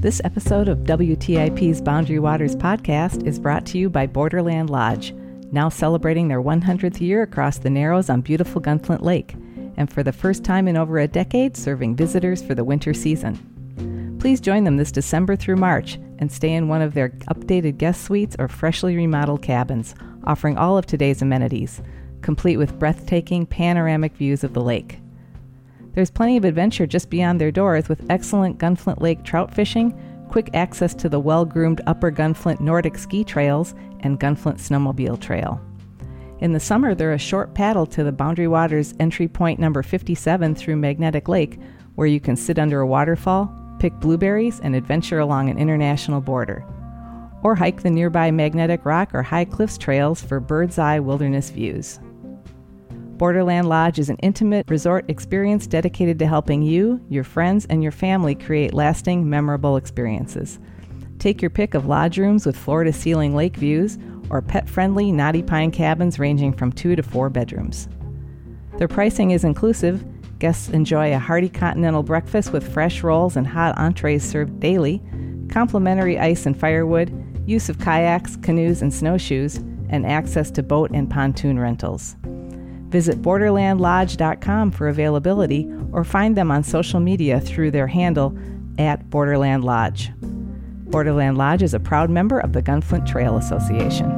This episode of WTIP's Boundary Waters podcast is brought to you by Borderland Lodge, now celebrating their 100th year across the Narrows on beautiful Gunflint Lake, and for the first time in over a decade, serving visitors for the winter season. Please join them this December through March and stay in one of their updated guest suites or freshly remodeled cabins, offering all of today's amenities, complete with breathtaking panoramic views of the lake. There's plenty of adventure just beyond their doors with excellent Gunflint Lake trout fishing, quick access to the well groomed Upper Gunflint Nordic ski trails, and Gunflint Snowmobile Trail. In the summer, they're a short paddle to the Boundary Waters entry point number 57 through Magnetic Lake, where you can sit under a waterfall, pick blueberries, and adventure along an international border. Or hike the nearby Magnetic Rock or High Cliffs trails for bird's eye wilderness views. Borderland Lodge is an intimate resort experience dedicated to helping you, your friends, and your family create lasting, memorable experiences. Take your pick of lodge rooms with floor to ceiling lake views or pet friendly knotty pine cabins ranging from two to four bedrooms. Their pricing is inclusive. Guests enjoy a hearty continental breakfast with fresh rolls and hot entrees served daily, complimentary ice and firewood, use of kayaks, canoes, and snowshoes, and access to boat and pontoon rentals. Visit borderlandlodge.com for availability or find them on social media through their handle at Borderland Lodge. Borderland Lodge is a proud member of the Gunflint Trail Association.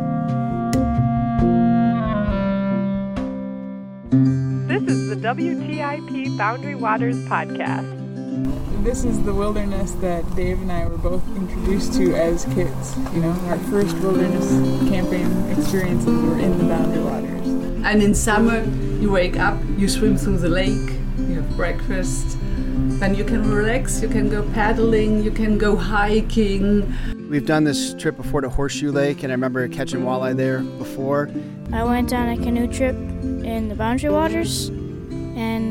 This is the WTIP Boundary Waters podcast. This is the wilderness that Dave and I were both introduced to as kids. You know, our first wilderness camping experiences were in the Boundary Waters. And in summer, you wake up, you swim through the lake, you have breakfast, then you can relax, you can go paddling, you can go hiking. We've done this trip before to Horseshoe Lake, and I remember catching walleye there before. I went on a canoe trip in the Boundary Waters,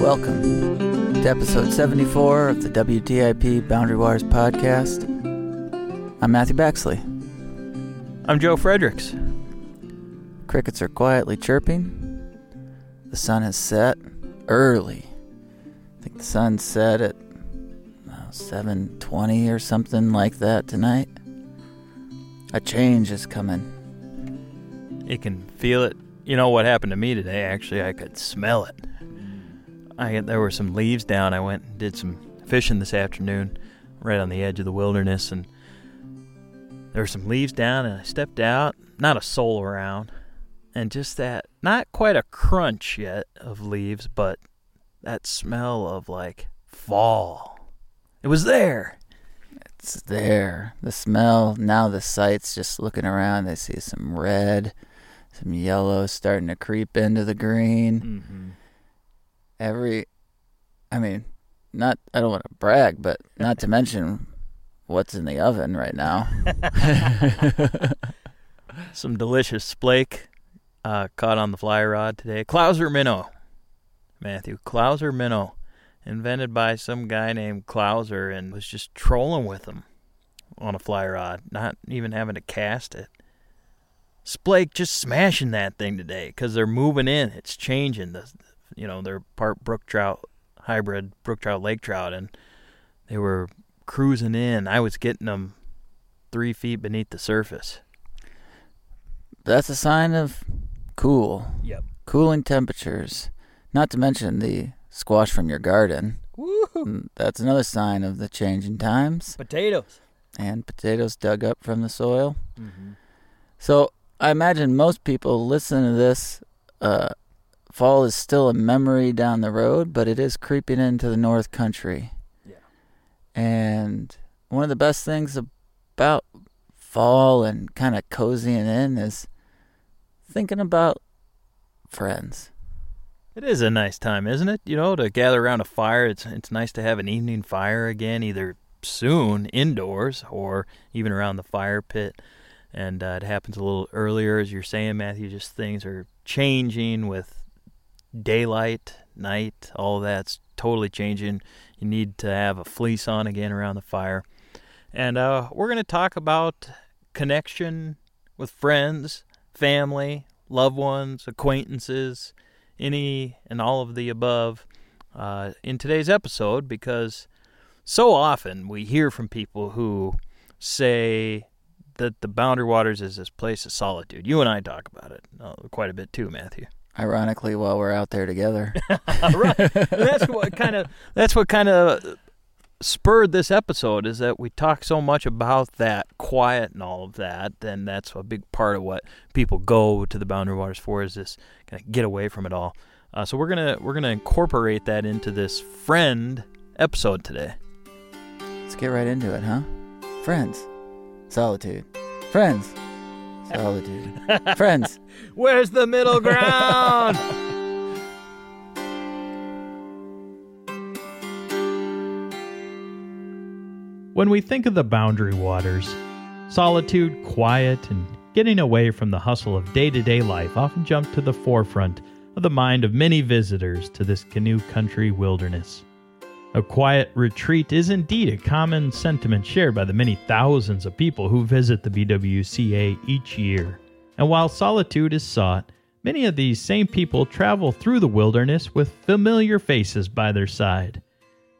Welcome to episode 74 of the WTIP Boundary Waters podcast. I'm Matthew Baxley. I'm Joe Friedrichs. Crickets are quietly chirping. The sun has set early. I think the sun set at uh, 7:20 or something like that tonight. A change is coming. You can feel it. You know what happened to me today? Actually, I could smell it. I there were some leaves down. I went and did some fishing this afternoon, right on the edge of the wilderness, and there were some leaves down. And I stepped out, not a soul around, and just that not quite a crunch yet of leaves, but that smell of like fall. It was there. It's there. The smell. Now the sight's just looking around. They see some red, some yellow starting to creep into the green. Mm-hmm. Every, I mean, not. I don't want to brag, but not to mention what's in the oven right now. Some delicious splake uh, caught on the fly rod today. Clouser minnow, Matthew. Clouser minnow, invented by some guy named Clouser, and was just trolling with them on a fly rod, not even having to cast it. Splake just smashing that thing today because they're moving in. It's changing. The, you know, they're part brook trout, hybrid brook trout, lake trout, and they were cruising in. I was getting them three feet beneath the surface. That's a sign of cool. Yep. Cooling temperatures. Not to mention the squash from your garden. Woo-hoo. That's another sign of the changing times. Potatoes. And potatoes dug up from the soil. Mm-hmm. So I imagine most people listen to this. Uh, fall is still a memory down the road, but it is creeping into the North Country. Yeah. And one of the best things about fall and kind of cozying in is thinking about friends. It is a nice time, isn't it? You know, to gather around a fire. It's it's nice to have an evening fire again, either soon indoors or even around the fire pit. And uh, it happens a little earlier, as you're saying, Matthew. Just things are changing with daylight, night, all that's totally changing. You need to have a fleece on again around the fire. And uh, we're going to talk about connection with friends, family, loved ones, acquaintances, any and all of the above uh, in today's episode because so often we hear from people who say that the Boundary Waters is this place of solitude. You and I talk about it uh, quite a bit too, Matthew. Ironically, while we're out there together, right? that's what kind of that's what kind of spurred this episode is that we talk so much about that quiet and all of that, and that's a big part of what people go to the Boundary Waters for is this kind of get away from it all. Uh, so we're gonna we're gonna incorporate that into this friend episode today. Let's get right into it, huh? Friends, solitude, friends, Oh, solitude, friends. Where's the middle ground? When we think of the boundary waters, solitude, quiet, and getting away from the hustle of day to day life often jump to the forefront of the mind of many visitors to this canoe country wilderness. A quiet retreat is indeed a common sentiment shared by the many thousands of people who visit the BWCA each year. And while solitude is sought, many of these same people travel through the wilderness with familiar faces by their side.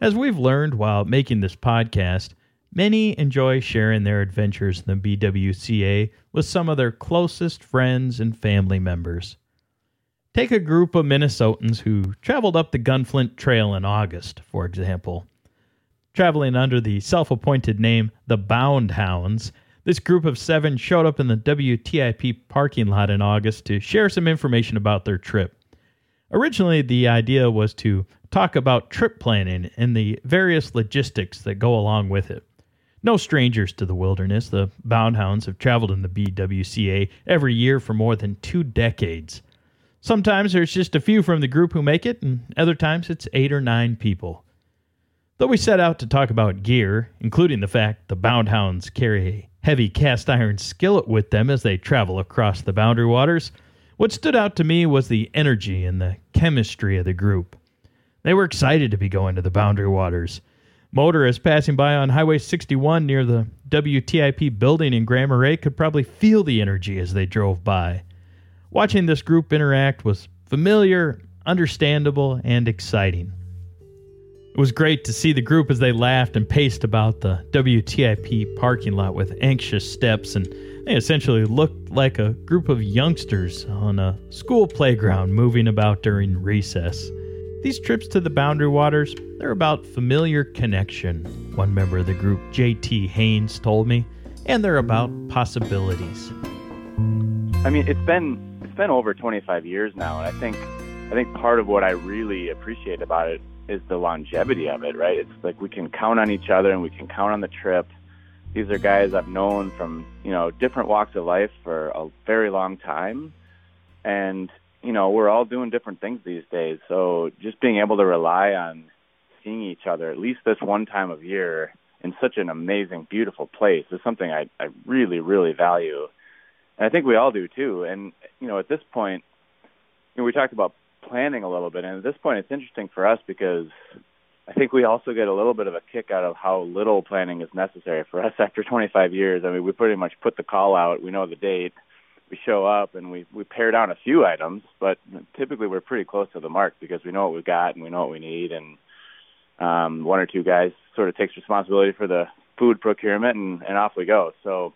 As we've learned while making this podcast, Many enjoy sharing their adventures in the BWCA with some of their closest friends and family members. Take a group of Minnesotans who traveled up the Gunflint Trail in August, for example. Traveling under the self appointed name the Bound Hounds, this group of seven showed up in the WTIP parking lot in August to share some information about their trip. Originally, the idea was to talk about trip planning and the various logistics that go along with it. No strangers to the wilderness, the Bound Hounds have traveled in the BWCA every year for more than two decades. Sometimes there's just a few from the group who make it, and other times it's eight or nine people. Though we set out to talk about gear, including the fact the Bound Hounds carry a heavy cast iron skillet with them as they travel across the boundary waters, what stood out to me was the energy and the chemistry of the group. They were excited to be going to the boundary waters. Motorists passing by on Highway 61 near the WTIP building in Grand Marais could probably feel the energy as they drove by. Watching this group interact was familiar, understandable, and exciting. It was great to see the group as they laughed and paced about the WTIP parking lot with anxious steps, and they essentially looked like a group of youngsters on a school playground moving about during recess. These trips to the boundary waters, they're about familiar connection, one member of the group, JT Haynes, told me, and they're about possibilities. I mean, it's been been over 25 years now, and I think I think part of what I really appreciate about it is the longevity of it, right? It's like we can count on each other and we can count on the trip. These are guys I've known from, you know, different walks of life for a very long time. And you know, we're all doing different things these days. So just being able to rely on seeing each other at least this one time of year in such an amazing, beautiful place is something I, I really, really value. And I think we all do too. And, you know, at this point, you know, we talked about planning a little bit. And at this point, it's interesting for us because I think we also get a little bit of a kick out of how little planning is necessary for us after 25 years. I mean, we pretty much put the call out, we know the date we show up and we we pare down a few items, but typically we're pretty close to the mark because we know what we've got and we know what we need, and um, one or two guys sort of takes responsibility for the food procurement, and, and off we go. So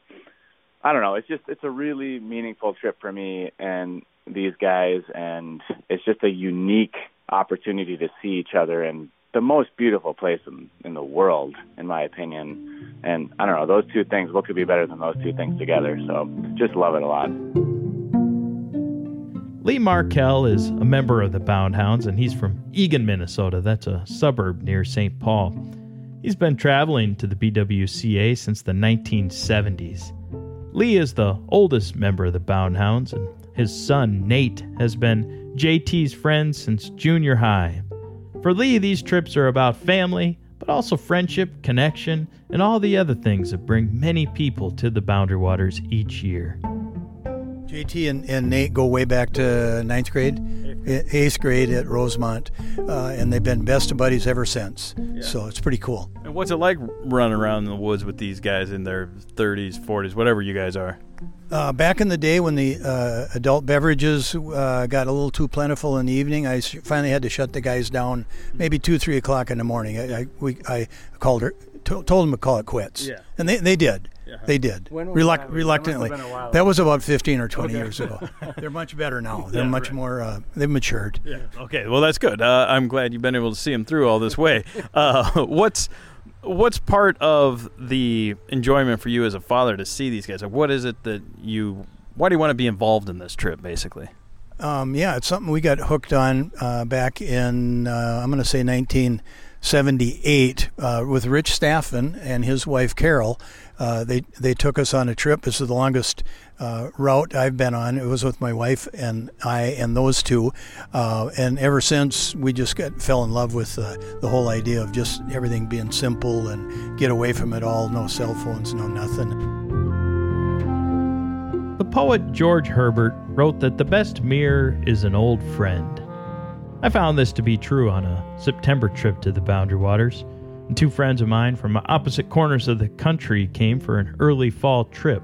I don't know. It's just it's a really meaningful trip for me and these guys, and it's just a unique opportunity to see each other and the most beautiful place in, in the world, in my opinion. And I don't know, those two things, what could be better than those two things together? So just love it a lot. Lee Markell is a member of the Bound Hounds, and he's from Eagan, Minnesota. That's a suburb near St. Paul. He's been traveling to the BWCA since the 1970s. Lee is the oldest member of the Bound Hounds, and His son, Nate, has been JT's friend since junior high. For Lee, these trips are about family, but also friendship, connection, and all the other things that bring many people to the Boundary Waters each year. JT and, and Nate go way back to ninth grade, eighth grade at Rosemount, uh, and they've been best of buddies ever since. So it's pretty cool. And what's it like running around in the woods with these guys in their 30s, 40s, whatever you guys are? Uh, back in the day when the uh, adult beverages uh, got a little too plentiful in the evening, I finally had to shut the guys down maybe two, three o'clock in the morning. I, I, we, I called her, to, told them to call it quits, Yeah. and they, they did. They did. When was Reluct- that? That must have reluctantly. been a while That ago. was about 15 or 20 Okay. years ago. They're much better now. They're Yeah, much right. more. Uh, they've matured. Yeah. Okay. Well, that's good. Uh, I'm glad you've been able to see them through all this way. Uh, what's what's part of the enjoyment for you as a father to see these guys? Like, what is it that you? Why do you want to be involved in this trip, basically? Um, yeah, it's something we got hooked on uh, back in, uh, I'm going to say 1978 uh, with Rich Staffen and his wife Carol. Uh, they, they took us on a trip. This is the longest uh, route I've been on. It was with my wife and I and those two. Uh, and ever since, we just got, fell in love with uh, the whole idea of just everything being simple and get away from it all. No cell phones, no nothing. The poet George Herbert wrote that the best mirror is an old friend. I found this to be true on a September trip to the Boundary Waters. And two friends of mine from opposite corners of the country came for an early fall trip.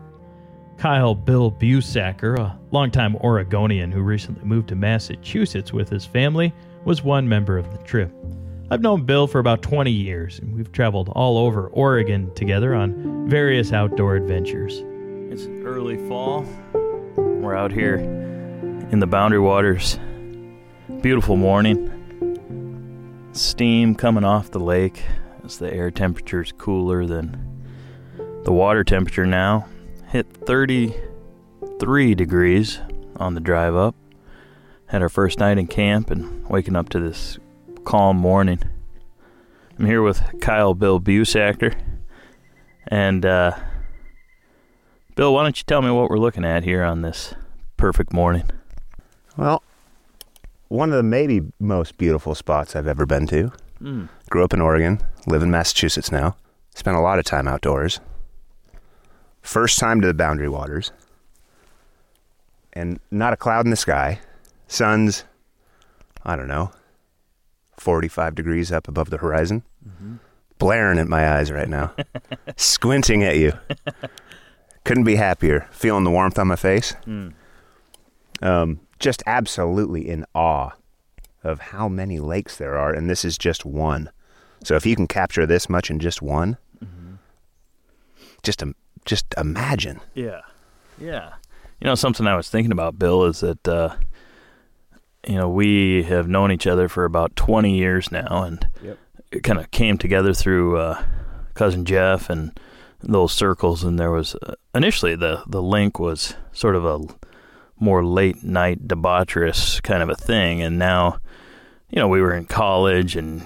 Kyle Bill Busacker, a longtime Oregonian who recently moved to Massachusetts with his family, was one member of the trip. I've known Bill for about 20 years, and we've traveled all over Oregon together on various outdoor adventures. It's early fall. We're out here in the Boundary Waters. Beautiful morning. Steam coming off the lake as the air temperature is cooler than the water temperature now. Hit 33 degrees on the drive up. Had our first night in camp and waking up to this calm morning. I'm here with Kyle Bill Busacker. And, uh, Bill, why don't you tell me what we're looking at here on this perfect morning? Well, one of the maybe most beautiful spots I've ever been to. Mm. Grew up in Oregon, live in Massachusetts now. Spent a lot of time outdoors. First time to the Boundary Waters. And not a cloud in the sky. Sun's, I don't know, 45 degrees up above the horizon. Blaring at my eyes right now. Squinting at you. Couldn't be happier. Feeling the warmth on my face. Mm. Um, just absolutely in awe of how many lakes there are, and this is just one. So if you can capture this much in just one, just im- just imagine. Yeah. Yeah. You know, something I was thinking about, Bill, is that, uh, you know, we have known each other for about 20 years now, and Yep. it kind of came together through uh, cousin Jeff and those circles. And there was uh, initially the, the link was sort of a more late night debaucherous kind of a thing. And now, you know, we were in college and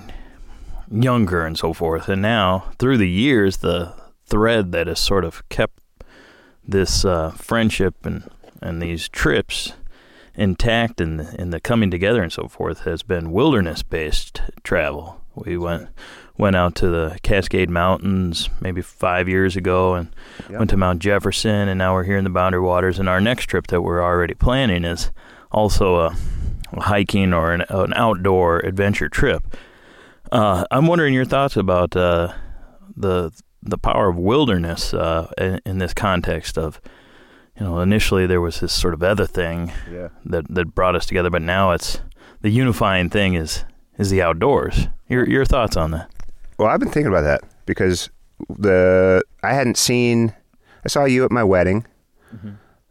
younger and so forth. And now, through the years, the thread that has sort of kept this uh, friendship and, and these trips intact and and the coming together and so forth has been wilderness based travel. We went went out to the Cascade Mountains maybe five years ago and Yep. went to Mount Jefferson and now we're here in the Boundary Waters and our next trip that we're already planning is also a, a hiking or an, an outdoor adventure trip. Uh, I'm wondering your thoughts about uh, the the power of wilderness uh, in, in this context of you know initially there was this sort of other thing Yeah. that that brought us together, but now it's the unifying thing is is the outdoors. Your your thoughts on that? Well, I've been thinking about that because the I hadn't seen. I saw you at my wedding,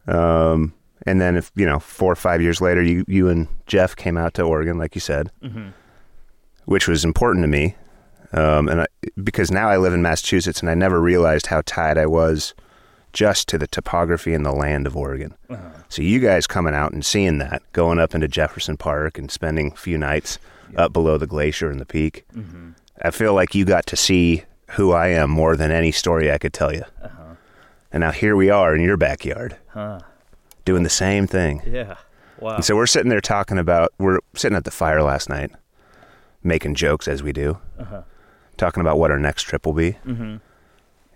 um, and then if you know four or five years later, you you and Jeff came out to Oregon, like you said, which was important to me, um, and I, because now I live in Massachusetts, and I never realized how tied I was just to the topography and the land of Oregon. So you guys coming out and seeing that, going up into Jefferson Park and spending a few nights up below the glacier and the peak. I feel like you got to see who I am more than any story I could tell you. And now here we are in your backyard, Huh. doing the same thing. Yeah. Wow. And so we're sitting there talking about we're sitting at the fire last night, making jokes as we do, Uh-huh. talking about what our next trip will be. Mhm.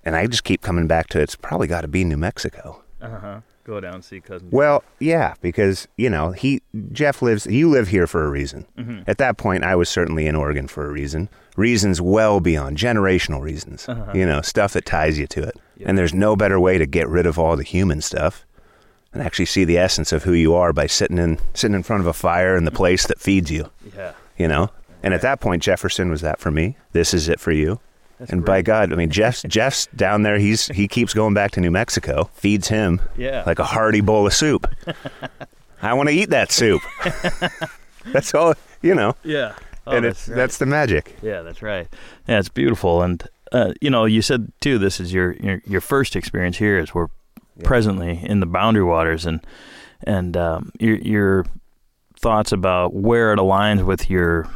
And I just keep coming back to it's probably got to be New Mexico. Uh huh. Go down and see cousin. Well, yeah, because you know he Jeff lives. You live here for a reason. Mhm. At that point, I was certainly in Oregon for a reason. Reasons well beyond generational reasons. Uh-huh. You know, stuff that ties you to it. And there's no better way to get rid of all the human stuff and actually see the essence of who you are by sitting in sitting in front of a fire in the place that feeds you. Yeah. You know. And at that point, Jefferson was that for me. This is it for you. That's and by God, I mean Jeff's Jeff's down there. He's he keeps going back to New Mexico. Feeds him Yeah. like a hearty bowl of soup. I want to eat that soup. that's all you know. Yeah. Oh, and that's it's right. that's the magic. Yeah, that's right. Yeah, it's beautiful, and uh, you know, you said too, this is your your, your first experience here. As we're presently in the Boundary Waters, and and um, your your thoughts about where it aligns with your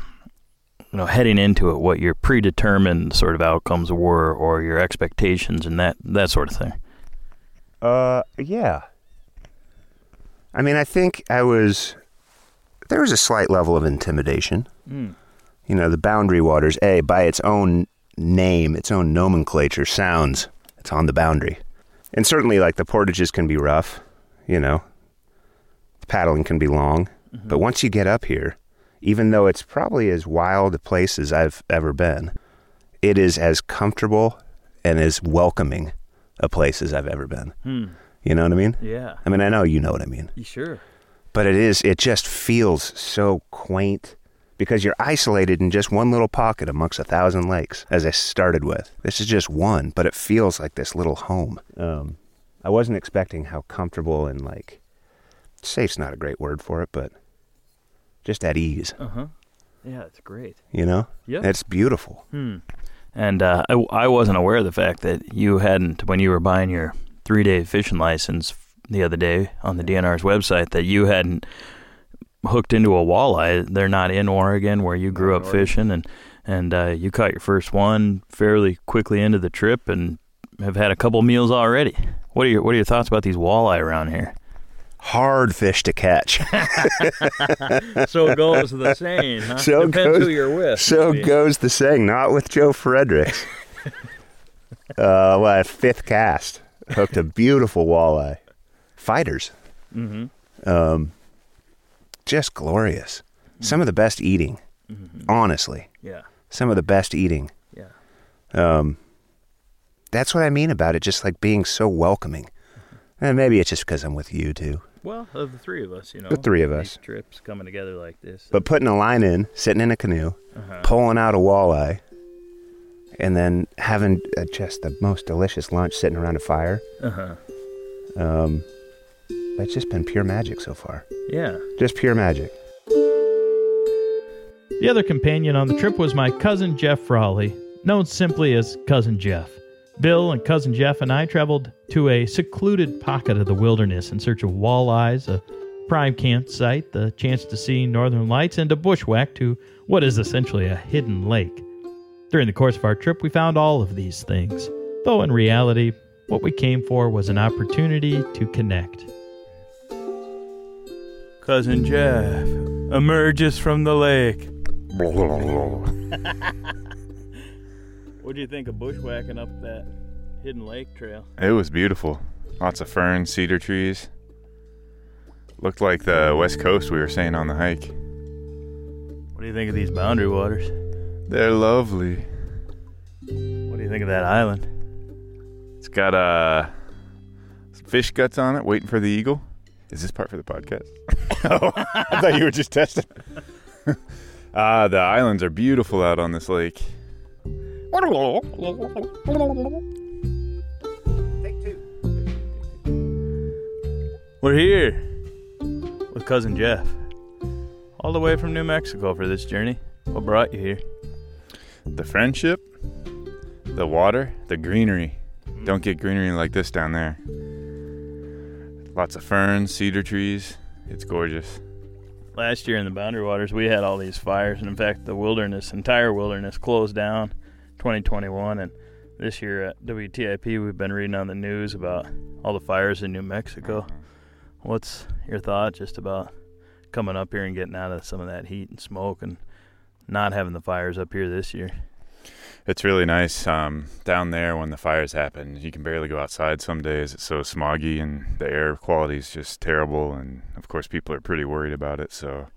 you know heading into it, what your predetermined sort of outcomes were, or your expectations, and that that sort of thing. Uh, yeah. I mean, I think I was there was a slight level of intimidation. Mm. You know, the boundary waters, A, by its own name, its own nomenclature, sounds it's on the boundary. And certainly, like, the portages can be rough, you know, the paddling can be long. But once you get up here, even though it's probably as wild a place as I've ever been, it is as comfortable and as welcoming a place as I've ever been. Hmm. You know what I mean? Yeah. I mean, I know you know what I mean. You sure? But it is, it just feels so quaint because you're isolated in just one little pocket amongst a thousand lakes, as I started with. This is just one, but it feels like this little home. Um, I wasn't expecting how comfortable and like, safe's not a great word for it, but just at ease, Uh huh. Yeah, it's great. you know? Yeah. It's beautiful. Hmm. And uh, I, I wasn't aware of the fact that you hadn't, when you were buying your three day fishing license the other day on the DNR's website, that you hadn't hooked into a walleye. They're not in Oregon where you grew up fishing, and and uh, you caught your first one fairly quickly into the trip, and have had a couple meals already. What are your What are your thoughts about these walleye around here? Hard fish to catch. so goes the saying, huh? So Depends goes, who you're with. So maybe. goes the saying. Not with Joe Friedrichs. uh, well, fifth cast hooked a beautiful walleye. Fighters, Mm-hmm. um, just glorious. Some of the best eating, honestly. Yeah. Some of the best eating. Yeah. Um, that's what I mean about it. Just like being so welcoming. And maybe it's just because I'm with you too. Well, of the three of us, you know, The three of these us. trips coming together like this. But putting a line in, sitting in a canoe, Uh-huh. pulling out a walleye, and then having uh, just the most delicious lunch sitting around a fire. Uh-huh. Um, it's just been pure magic so far. Yeah. Just pure magic. The other companion on the trip was my cousin Jeff Frawley, known simply as Cousin Jeff. Bill and Cousin Jeff and I traveled to a secluded pocket of the wilderness in search of walleyes, a prime campsite, the chance to see northern lights, and a bushwhack to what is essentially a hidden lake. During the course of our trip, we found all of these things, though in reality, what we came for was an opportunity to connect. Cousin Jeff emerges from the lake. what do you think of bushwhacking up that hidden lake trail? It was beautiful. Lots of ferns, cedar trees. Looked like the west coast we were saying on the hike. What do you think of these boundary waters? They're lovely. What do you think of that island? It's got uh, some fish guts on it, waiting for the eagle. Is this part for the podcast? oh, I thought you were just testing. uh, the islands are beautiful out on this lake. We're here with cousin Jeff, all the way from New Mexico for this journey. What brought you here? The friendship, the water, the greenery. Mm. Don't get greenery like this down there. Lots of ferns, cedar trees. It's gorgeous. Last year in the Boundary Waters, we had all these fires, and in fact, the wilderness, entire wilderness, closed down 2021. And this year at WTIP, we've been reading on the news about all the fires in New Mexico. What's your thought just about coming up here and getting out of some of that heat and smoke and not having the fires up here this year? It's really nice um, down there when the fires happen. You can barely go outside some days. It's so smoggy and the air quality is just terrible. And of course, people are pretty worried about it. So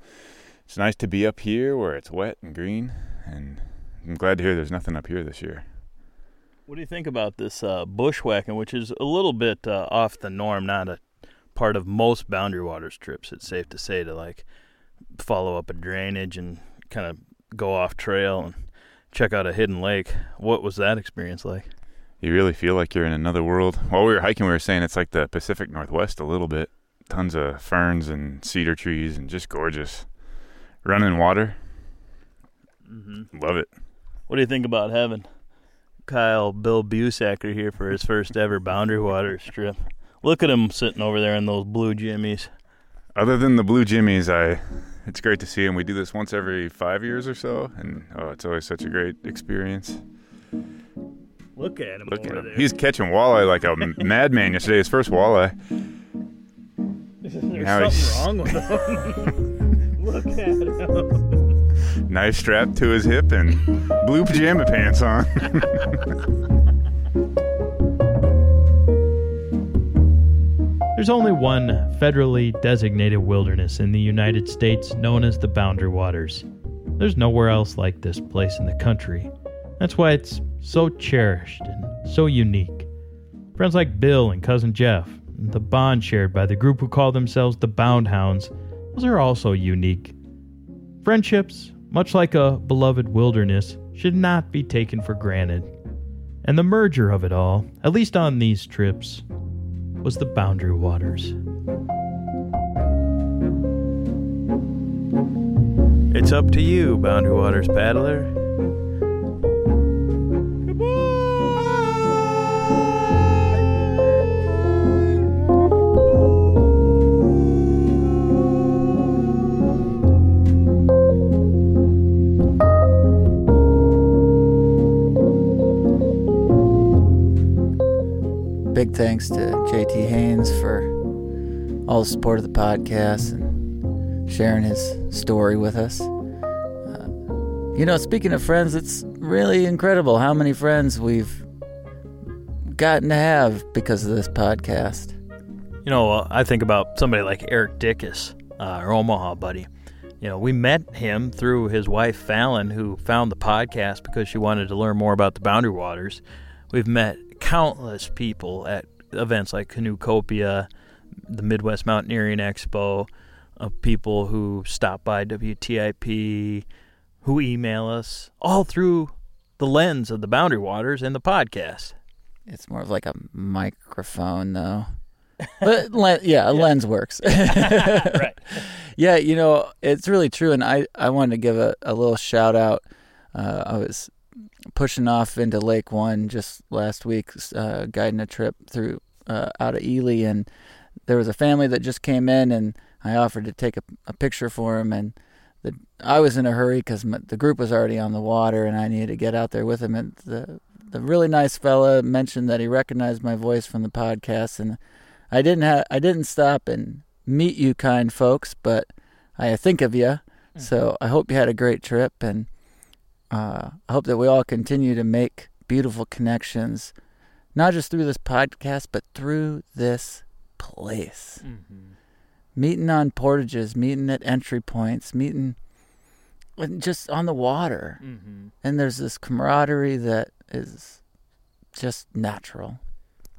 it's nice to be up here where it's wet and green. And I'm glad to hear there's nothing up here this year. What do you think about this uh, bushwhacking, which is a little bit uh, off the norm, not a part of most Boundary Waters trips? It's safe to say to like follow up a drainage and kind of go off trail and check out a hidden lake. What was that experience like? You really feel like you're in another world. While we were hiking, we were saying it's like the Pacific Northwest a little bit. Tons of ferns and cedar trees and just gorgeous. Running water. Mm-hmm. Love it. What do you think about having Kyle Bill Busacker here for his first ever Boundary Waters trip? Look at him sitting over there in those blue jimmies. Other than the blue jimmies, I it's great to see him. We do this once every five years or so, and oh, it's always such a great experience. Look at him. Look at him. there. He's catching walleye like a madman yesterday. His first walleye. There's Now he's- something wrong with him. Look at him. Knife strapped to his hip and blue pajama pants on. There's only one federally designated wilderness in the United States known as the Boundary Waters. There's nowhere else like this place in the country. That's why it's so cherished and so unique. Friends like Bill and cousin Jeff, and the bond shared by the group who call themselves the Bound Hounds, those are also unique. Friendships, much like a beloved wilderness, should not be taken for granted. And the merger of it all, at least on these trips, was the Boundary Waters. It's up to you, Boundary Waters paddler. Thanks to JT Haynes for all the support of the podcast and sharing his story with us. Uh, you know, speaking of friends, it's really incredible how many friends we've gotten to have because of this podcast. You know, uh, I think about somebody like Eric Dickus, uh, our Omaha buddy. You know, we met him through his wife Fallon, who found the podcast because she wanted to learn more about the Boundary Waters. We've met countless people at events like Canoecopia, the Midwest Mountaineering Expo, of people who stop by WTIP, who email us, all through the lens of the Boundary Waters and the podcast. It's more of like a microphone, though. But le- yeah, a lens works. right. Yeah, you know, it's really true. And I, I wanted to give a, a little shout out. Uh, I was pushing off into Lake One just last week, uh, guiding a trip through uh, out of Ely, and there was a family that just came in, and I offered to take a, a picture for them, and the, I was in a hurry because the group was already on the water, and I needed to get out there with them. And the the really nice fella mentioned that he recognized my voice from the podcast, and I didn't have I didn't stop and meet you, kind folks, but I think of you. So I hope you had a great trip, and uh, I hope that we all continue to make beautiful connections, not just through this podcast, but through this place. Meeting on portages, meeting at entry points, meeting just on the water. Mhm. And there's this camaraderie that is just natural.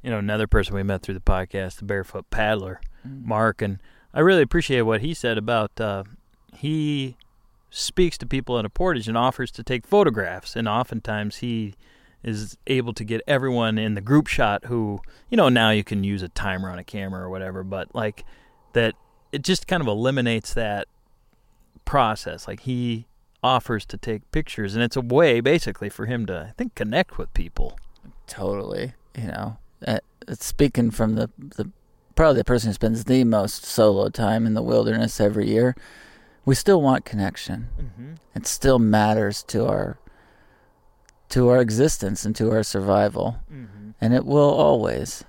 you know, another person we met through the podcast, the Barefoot Paddler, Mark, and I really appreciate what he said about uh, he speaks to people at a portage and offers to take photographs, and oftentimes he is able to get everyone in the group shot who, you know, now you can use a timer on a camera or whatever, but like that, it just kind of eliminates that process. Like he offers to take pictures, and it's a way basically for him to, I think, connect with people. Totally. You know, uh, it's speaking from the, the probably the person who spends the most solo time in the wilderness every year, we still want connection. Mhm. It still matters to our to our existence and to our survival, Mhm. and it will always.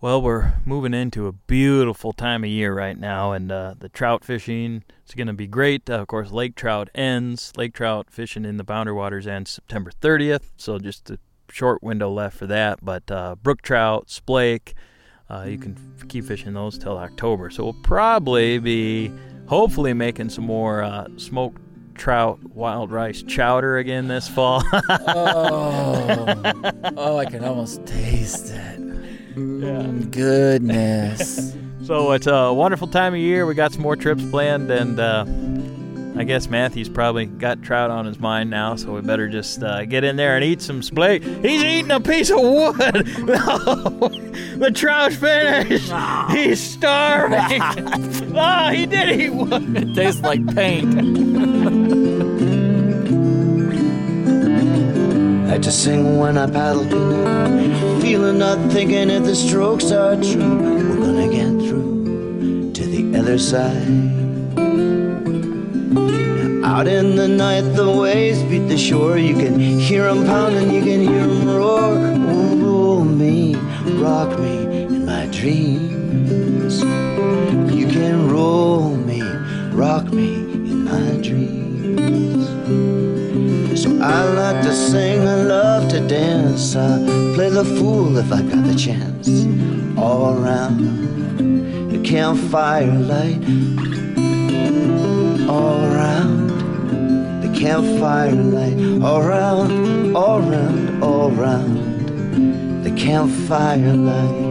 Well, we're moving into a beautiful time of year right now, and uh, the trout fishing is going to be great. Uh, of course, lake trout ends. Lake trout fishing in the Boundary Waters ends September 30th, so just a short window left for that. But uh, brook trout, splake, uh, you can f- keep fishing those till October. So we'll probably be, hopefully, making some more uh, smoked trout wild rice chowder again this fall. oh, oh, I can almost taste it. Mm, Goodness. So it's a wonderful time of year. We got some more trips planned, and uh, I guess Matthew's probably got trout on his mind now, so we better just uh, get in there and eat some splake. He's eating a piece of wood. the trout's finished. He's starving. oh, he did eat wood. It tastes like paint. I just sing when I paddle canoe, feeling not thinking if the strokes are true. We're gonna get through to the other side. Out in the night, the waves beat the shore. You can hear 'em pounding, you can hear 'em roar. Roll me, rock me in my dreams. You can roll me, rock me in my dreams. So I like to sing, I love to dance. I play the fool if I got the chance. All around the campfire light. All around campfire light. All round, all round, all round the campfire light.